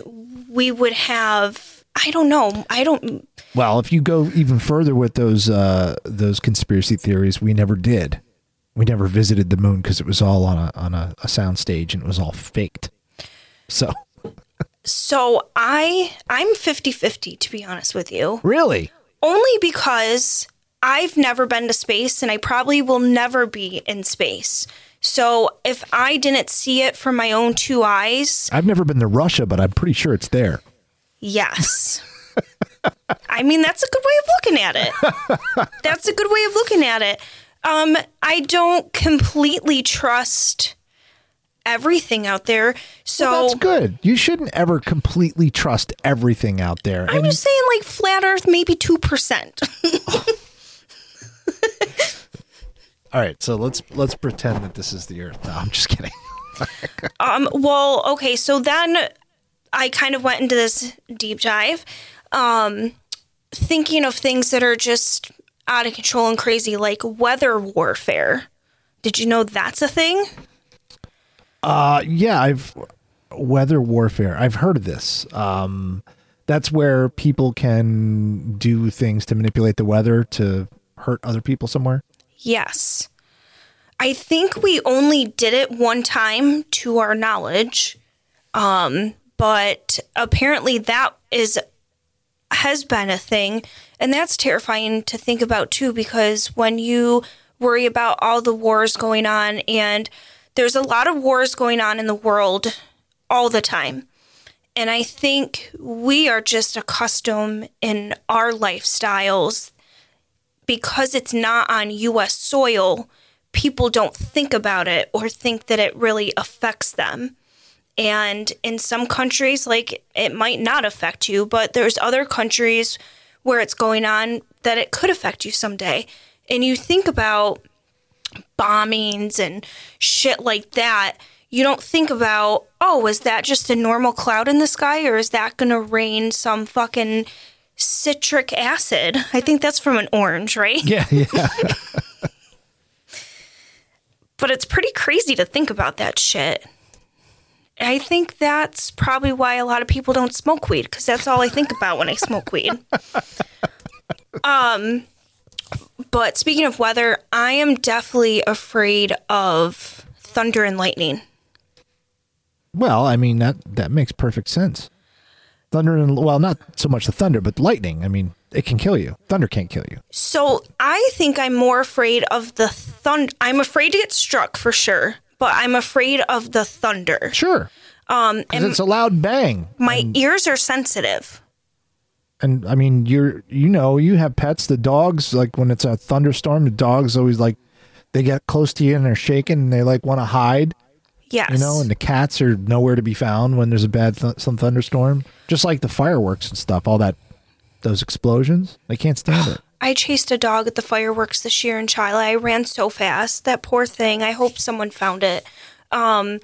we would have i don't know i don't Well, if you go even further with those uh, those conspiracy theories, we never did. We never visited the moon because it was all on a on a, a sound stage and it was all faked. So so i i'm 50-50 to be honest with you really, only because I've never been to space and I probably will never be in space. So if I didn't see it from my own two eyes, I've never been to Russia, but I'm pretty sure it's there. yes. I mean, that's a good way of looking at it. That's a good way of looking at it. Um, I don't completely trust everything out there. So Well, that's good. You shouldn't ever completely trust everything out there. I'm And- just saying, like, flat Earth, maybe 2%. all right, so let's let's pretend that this is the Earth. No, I'm just kidding. Um, well, okay, so then I kind of went into this deep dive, um, thinking of things that are just out of control and crazy, like weather warfare. Did you know that's a thing? Uh, yeah, I've weather warfare. I've heard of this. Um, that's where people can do things to manipulate the weather to hurt other people somewhere. Yes. I think we only did it one time to our knowledge. Um, but apparently that is has been a thing and that's terrifying to think about too because when you worry about all the wars going on and there's a lot of wars going on in the world all the time. And I think we are just accustomed in our lifestyles because it's not on US soil, people don't think about it or think that it really affects them. And in some countries, like it might not affect you, but there's other countries where it's going on that it could affect you someday. And you think about bombings and shit like that. You don't think about, oh, is that just a normal cloud in the sky or is that going to rain some fucking citric acid? I think that's from an orange, right? Yeah, yeah. but it's pretty crazy to think about that shit. I think that's probably why a lot of people don't smoke weed because that's all I think about when I smoke weed. Um, but speaking of weather, I am definitely afraid of thunder and lightning. well, I mean that that makes perfect sense. Thunder and well, not so much the thunder, but lightning. I mean, it can kill you. Thunder can't kill you. So I think I'm more afraid of the thunder. I'm afraid to get struck for sure, but I'm afraid of the thunder. Sure, Um, because and it's a loud bang. my ears are sensitive. And I mean, you're you know you have pets. The dogs like when it's a thunderstorm, the dogs always like they get close to you and they're shaking and they like want to hide. Yes. You know, and the cats are nowhere to be found when there's a bad th- some thunderstorm. Just like the fireworks and stuff, all that those explosions, they can't stand it. I chased a dog at the fireworks this year in Chile. I ran so fast. That poor thing. I hope someone found it. Um,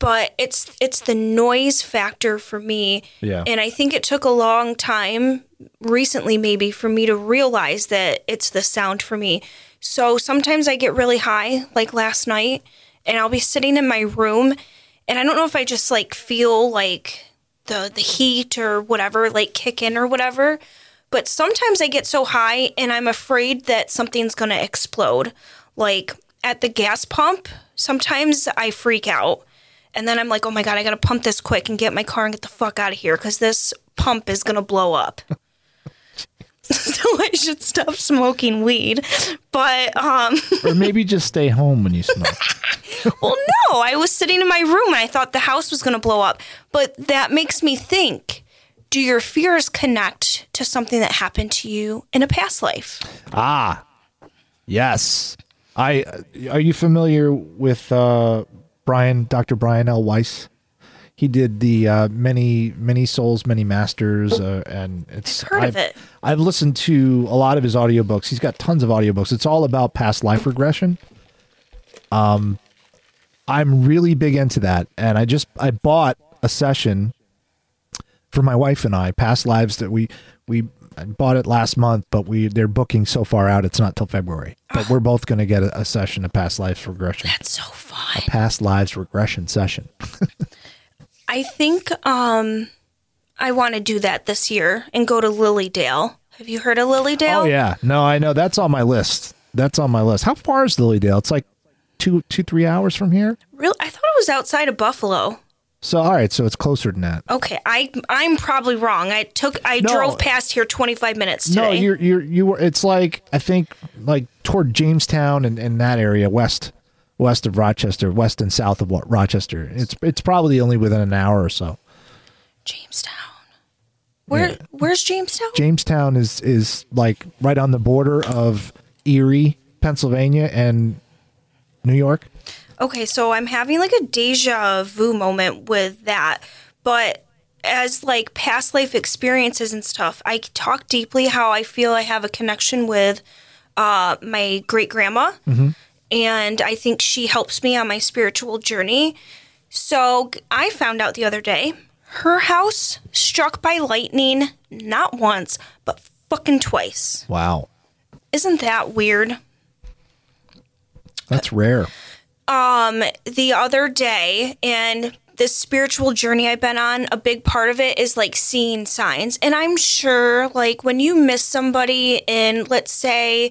but it's it's the noise factor for me. Yeah. And I think it took a long time recently maybe for me to realize that it's the sound for me. So sometimes I get really high like last night and I'll be sitting in my room and I don't know if I just like feel like the the heat or whatever like kick in or whatever but sometimes I get so high and I'm afraid that something's going to explode. Like at the gas pump, sometimes I freak out. And then I'm like, oh my God, I got to pump this quick and get my car and get the fuck out of here because this pump is going to blow up. so I should stop smoking weed. But, um, or maybe just stay home when you smoke. well, no, I was sitting in my room and I thought the house was going to blow up. But that makes me think do your fears connect to something that happened to you in a past life? ah, yes. I are you familiar with uh, Brian, Dr. Brian L. Weiss? He did the uh, many many souls, many masters, uh, and it's I've heard of I've, it. I've listened to a lot of his audiobooks. He's got tons of audiobooks. It's all about past life regression. Um, I'm really big into that, and I just I bought a session for my wife and I. Past lives that we we I bought it last month, but we they're booking so far out. It's not till February, but we're both going to get a, a session of past lives regression, That's so fun. past lives regression session. I think um, I want to do that this year and go to Lilydale. Have you heard of Lilydale? Oh yeah, no, I know that's on my list. That's on my list. How far is Lilydale? It's like two two three hours from here. Really? I thought it was outside of Buffalo. So all right, so it's closer than that. Okay, I I'm probably wrong. I took I No. drove past here 25 minutes today. No, you're you're you were. It's like I think like toward Jamestown and, and that area west west of Rochester, west and south of what Rochester. It's it's probably only within an hour or so. Jamestown. Where where's Jamestown? Jamestown is is like right on the border of Erie, Pennsylvania, and New York. Okay, so I'm having like a deja vu moment with that, but as like past life experiences and stuff, I talk deeply how I feel I have a connection with uh, my great grandma, and I think she helps me on my spiritual journey. So I found out the other day her house struck by lightning not once but fucking twice. Wow, Isn't that weird? that's rare. Um the other day and this spiritual journey I've been on, a big part of it is like seeing signs. And I'm sure like when you miss somebody in let's say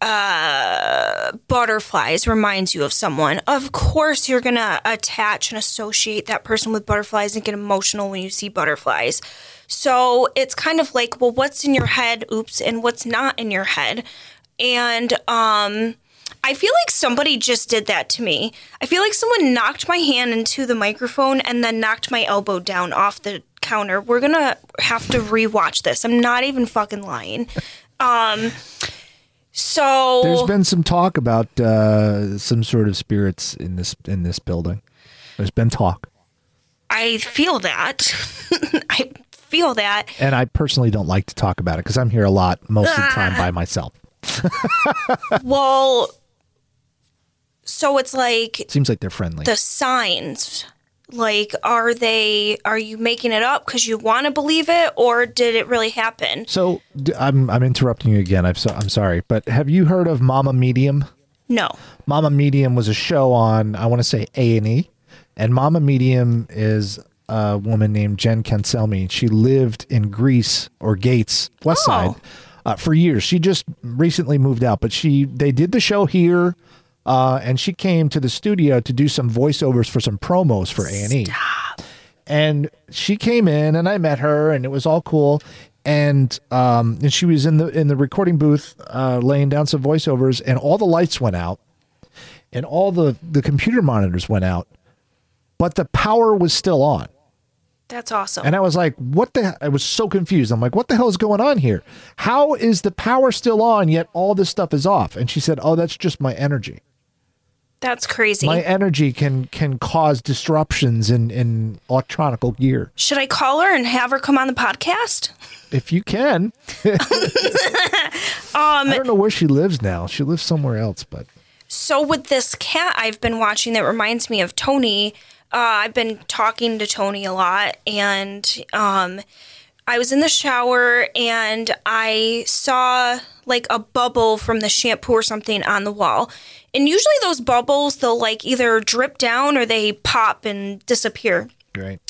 uh butterflies reminds you of someone, of course you're going to attach and associate that person with butterflies and get emotional when you see butterflies. So it's kind of like, well, what's in your head? Oops, and what's not in your head? And um I feel like somebody just did that to me. I feel like someone knocked my hand into the microphone and then knocked my elbow down off the counter. We're gonna have to rewatch this. I'm not even fucking lying. Um, so There's been some talk about uh, some sort of spirits in this in this building. There's been talk, I feel that. I feel that. and I personally don't like to talk about it because I'm here a lot most of the time by myself. Well, so it's like seems like they're friendly. the signs. Like, are they? Are you making it up because you want to believe it, or did it really happen? So I'm I'm interrupting you again. I'm so, I'm sorry, but have you heard of Mama Medium? No. Mama Medium was a show on I want to say A and E, and Mama Medium is a woman named Jen Cancelmi. She lived in Greece or Gates West Oh. Uh, for years. She just recently moved out, but she they did the show here. Uh, and she came to the studio to do some voiceovers for some promos for A and E and she came in and I met her and it was all cool and um and she was in the in the recording booth uh laying down some voiceovers and all the lights went out and all the the computer monitors went out but the power was still on That's awesome. and I was like what the I was so confused I'm like what the hell is going on here how is the power still on yet all this stuff is off and she said oh that's just my energy That's crazy. my energy can can cause disruptions in in electronical gear Should I call her and have her come on the podcast? if you can. um, I don't know where she lives now. She lives somewhere else, but So with this cat I've been watching that reminds me of Tony, uh, I've been talking to Tony a lot, and um, I was in the shower and I saw like a bubble from the shampoo or something on the wall. And usually those bubbles they'll like either drip down or they pop and disappear. Right.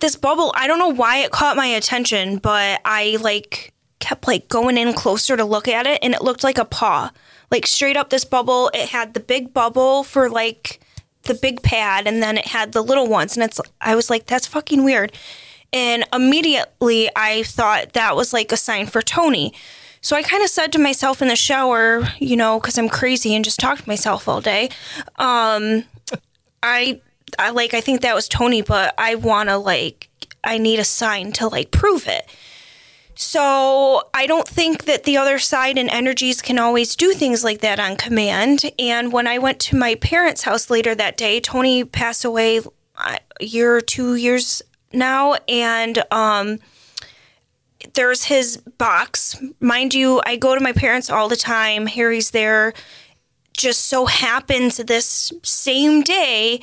this bubble i don't know why it caught my attention but i like kept like going in closer to look at it and it looked like a paw like straight up this bubble it had the big bubble for like the big pad and then it had the little ones and it's i was like that's fucking weird and immediately i thought that was like a sign for tony so i kind of said to myself in the shower you know because i'm crazy and just talk to myself all day um i I like I think that was Tony, but I want to like I need a sign to like prove it. So I don't think that the other side and energies can always do things like that on command. And when I went to my parents' house later that day, Tony passed away uh, a year or two years now, and um, there's his box. Mind you, I go to my parents all the time. Harry's there. Just so happens this same day,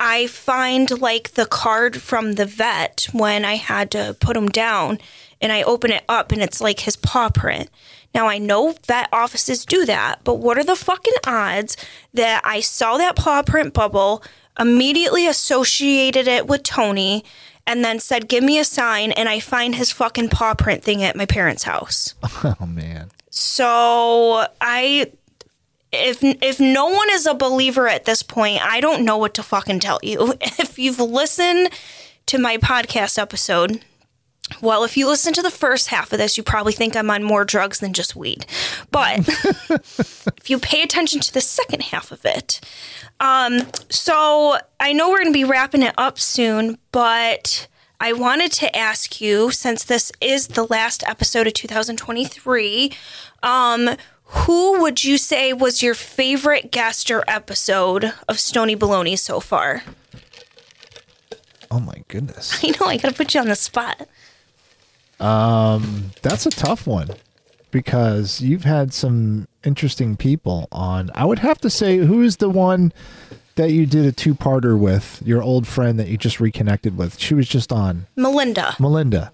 I find like the card from the vet when I had to put him down, and I open it up and it's like his paw print. Now I know vet offices do that, but what are the fucking odds that I saw that paw print bubble, immediately associated it with Tony, and then said, Give me a sign, and I find his fucking paw print thing at my parents' house. Oh man. So I if if no one is a believer at this point, I don't know what to fucking tell you. If you've listened to my podcast episode, well, if you listen to the first half of this, you probably think I'm on more drugs than just weed. But if you pay attention to the second half of it, um, so I know we're going to be wrapping it up soon, but I wanted to ask you, since this is the last episode of 2023, um, who would you say was your favorite guest or episode of Stoney Baloney so far? Oh my goodness. I know I got to put you on the spot. That's a tough one because you've had some interesting people on. I would have to say, who is the one that you did a two parter with, your old friend that you just reconnected with? She was just on Melinda. Melinda.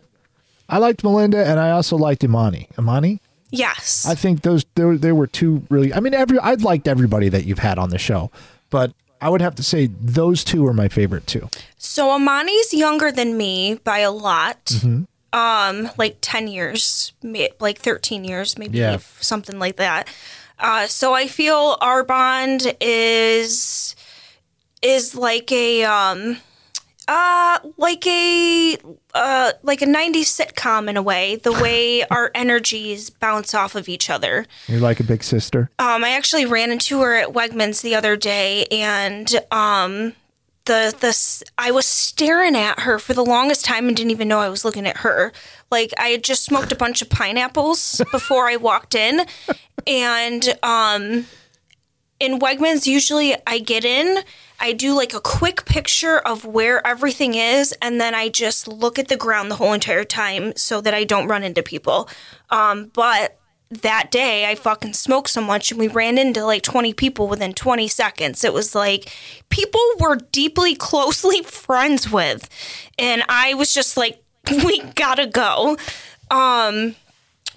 I liked Melinda and I also liked Imani. Imani? Yes. I think those there, there were two really I mean every I'd liked everybody that you've had on the show, but I would have to say those two are my favorite too. So Imani's younger than me by a lot. Mm-hmm. Um, like ten years, like thirteen years, maybe Yeah. something like that. Uh, so I feel our bond is is like a um uh like a uh like a 90s sitcom in a way the way our energies bounce off of each other You're like a big sister. um, I actually ran into her at Wegmans the other day, and um, the the I was staring at her for the longest time and didn't even know I was looking at her. Like I had just smoked a bunch of pineapples before I walked in, and um, in Wegmans usually I get in. I do like a quick picture of where everything is, and then I just look at the ground the whole entire time so that I don't run into people. Um, but that day I fucking smoked so much and we ran into like 20 people within 20 seconds. It was like people we're deeply closely friends with. And I was just like, we gotta go. Um,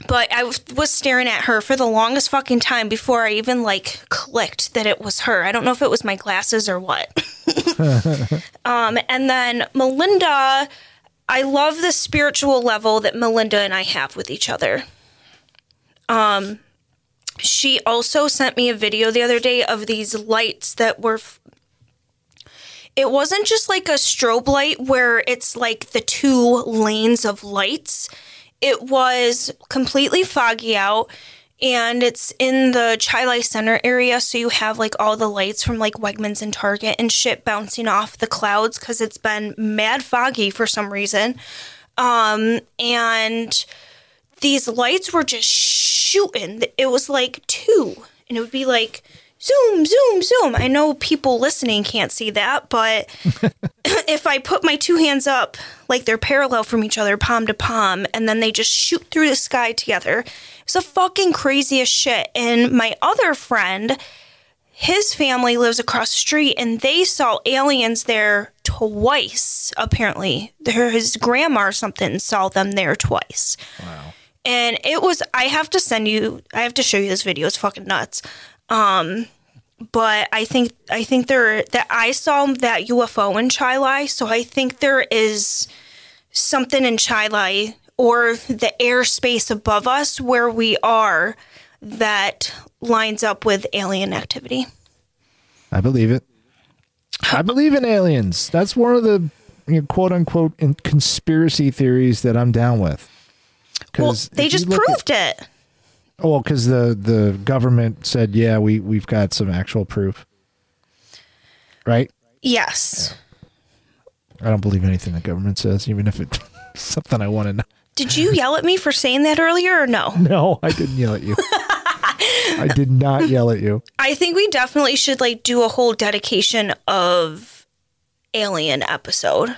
but I was was staring at her for the longest fucking time before I even like clicked that it was her. I don't know if it was my glasses or what. um, and then Melinda, I love the spiritual level that Melinda and I have with each other. Um, she also sent me a video the other day of these lights that were. F- it wasn't just like a strobe light where it's like the two lanes of lights. It was completely foggy out and it's in the Chili Center area. So you have like all the lights from like Wegmans and Target and shit bouncing off the clouds because it's been mad foggy for some reason. Um, and these lights were just shooting. It was like two, and it would be like zoom, zoom, zoom. I know people listening can't see that, but if I put my two hands up like they're parallel from each other, palm to palm, and then they just shoot through the sky together, it's the fucking craziest shit. And my other friend, his family lives across the street and they saw aliens there twice apparently his grandma or something saw them there twice wow and it was i have to send you i have to show you this video it's fucking nuts um but i think i think there that i saw that ufo in Chili so i think there is something in Chili or the airspace above us where we are that lines up with alien activity. I believe it. I believe in aliens. That's one of the you know, quote unquote conspiracy theories that I'm down with. Well, they just look at- proved it. Oh, because the the government said, yeah, we we've got some actual proof, right? Yes. I don't believe anything the government says, even if it's something I want to know. Did you yell at me for saying that earlier or no? No, I didn't yell at you. I did not yell at you. I think we definitely should like do a whole dedication of alien episode.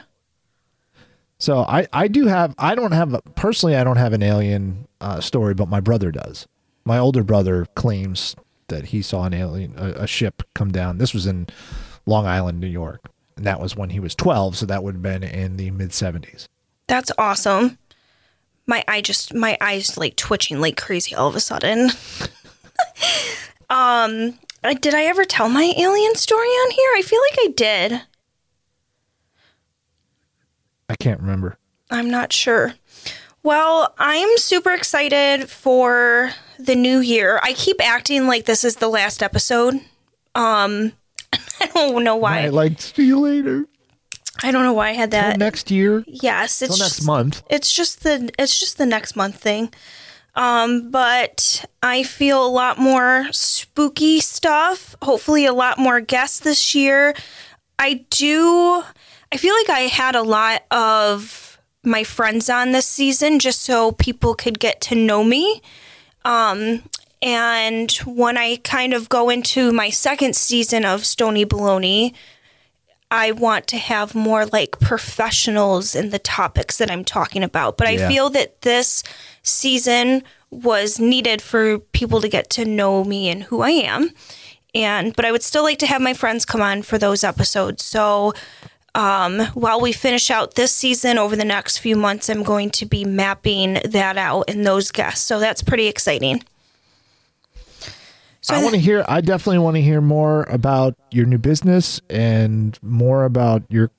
So I I do have I don't have personally I don't have an alien uh, story, but my brother does. My older brother claims that he saw an alien a, a ship come down. This was in Long Island, New York, and that was when he was twelve. So that would have been in the mid seventies. That's awesome. My eye just my eyes like twitching like crazy all of a sudden. um uh, did I ever tell my alien story on here? I feel like I did. I can't remember. I'm not sure. Well, I'm super excited for the new year. I keep acting like this is the last episode. Um, I don't know why. I like see you later. I don't know why I had Till that. next year. yes, it's Till next just, month. It's just the it's just the next month thing. Um, but I feel a lot more spooky stuff. Hopefully, a lot more guests this year. I do. I feel like I had a lot of my friends on this season just so people could get to know me. Um, and when I kind of go into my second season of Stoney Baloney, I want to have more like professionals in the topics that I'm talking about. But I feel that this season was needed for people to get to know me and who I am. And but I would still like to have my friends come on for those episodes. So um, while we finish out this season over the next few months, I'm going to be mapping that out and those guests. So that's pretty exciting. So I want to hear. I definitely want to hear more about your new business and more about your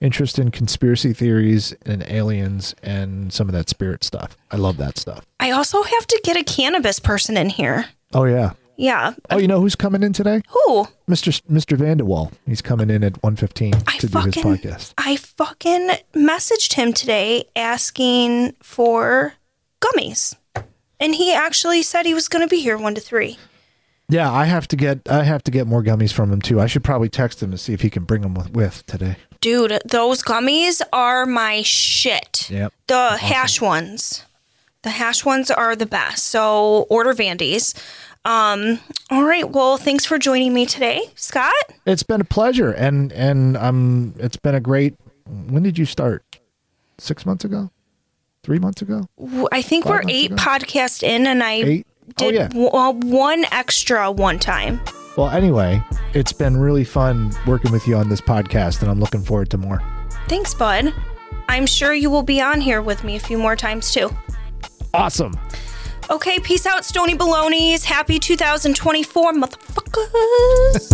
interest in conspiracy theories and aliens and some of that spirit stuff. I love that stuff. I also have to get a cannabis person in here. Oh yeah. Yeah. Oh, you know who's coming in today? Who? Mr. S- Mr. Vanderwall. He's coming in at 1:15 I to do his podcast. I fucking messaged him today asking for gummies. And he actually said he was going to be here 1 to 3. Yeah, I have to get I have to get more gummies from him too. I should probably text him to see if he can bring them with, with today. Dude, those gummies are my shit. Yep. The hash ones. The hash ones are the best. So order Vandy's. Um, all right. Well, thanks for joining me today, Scott. It's been a pleasure and and um it's been a great When did you start? 6 months ago? 3 months ago? I think Five we're eight ago? podcasts in, and I 8? Oh did yeah. w- uh, one extra one time. Well, anyway, it's been really fun working with you on this podcast, and I'm looking forward to more. Thanks, bud. I'm sure you will be on here with me a few more times too. Awesome. Okay, peace out, Stoney Balonies. Happy 2024, motherfuckers.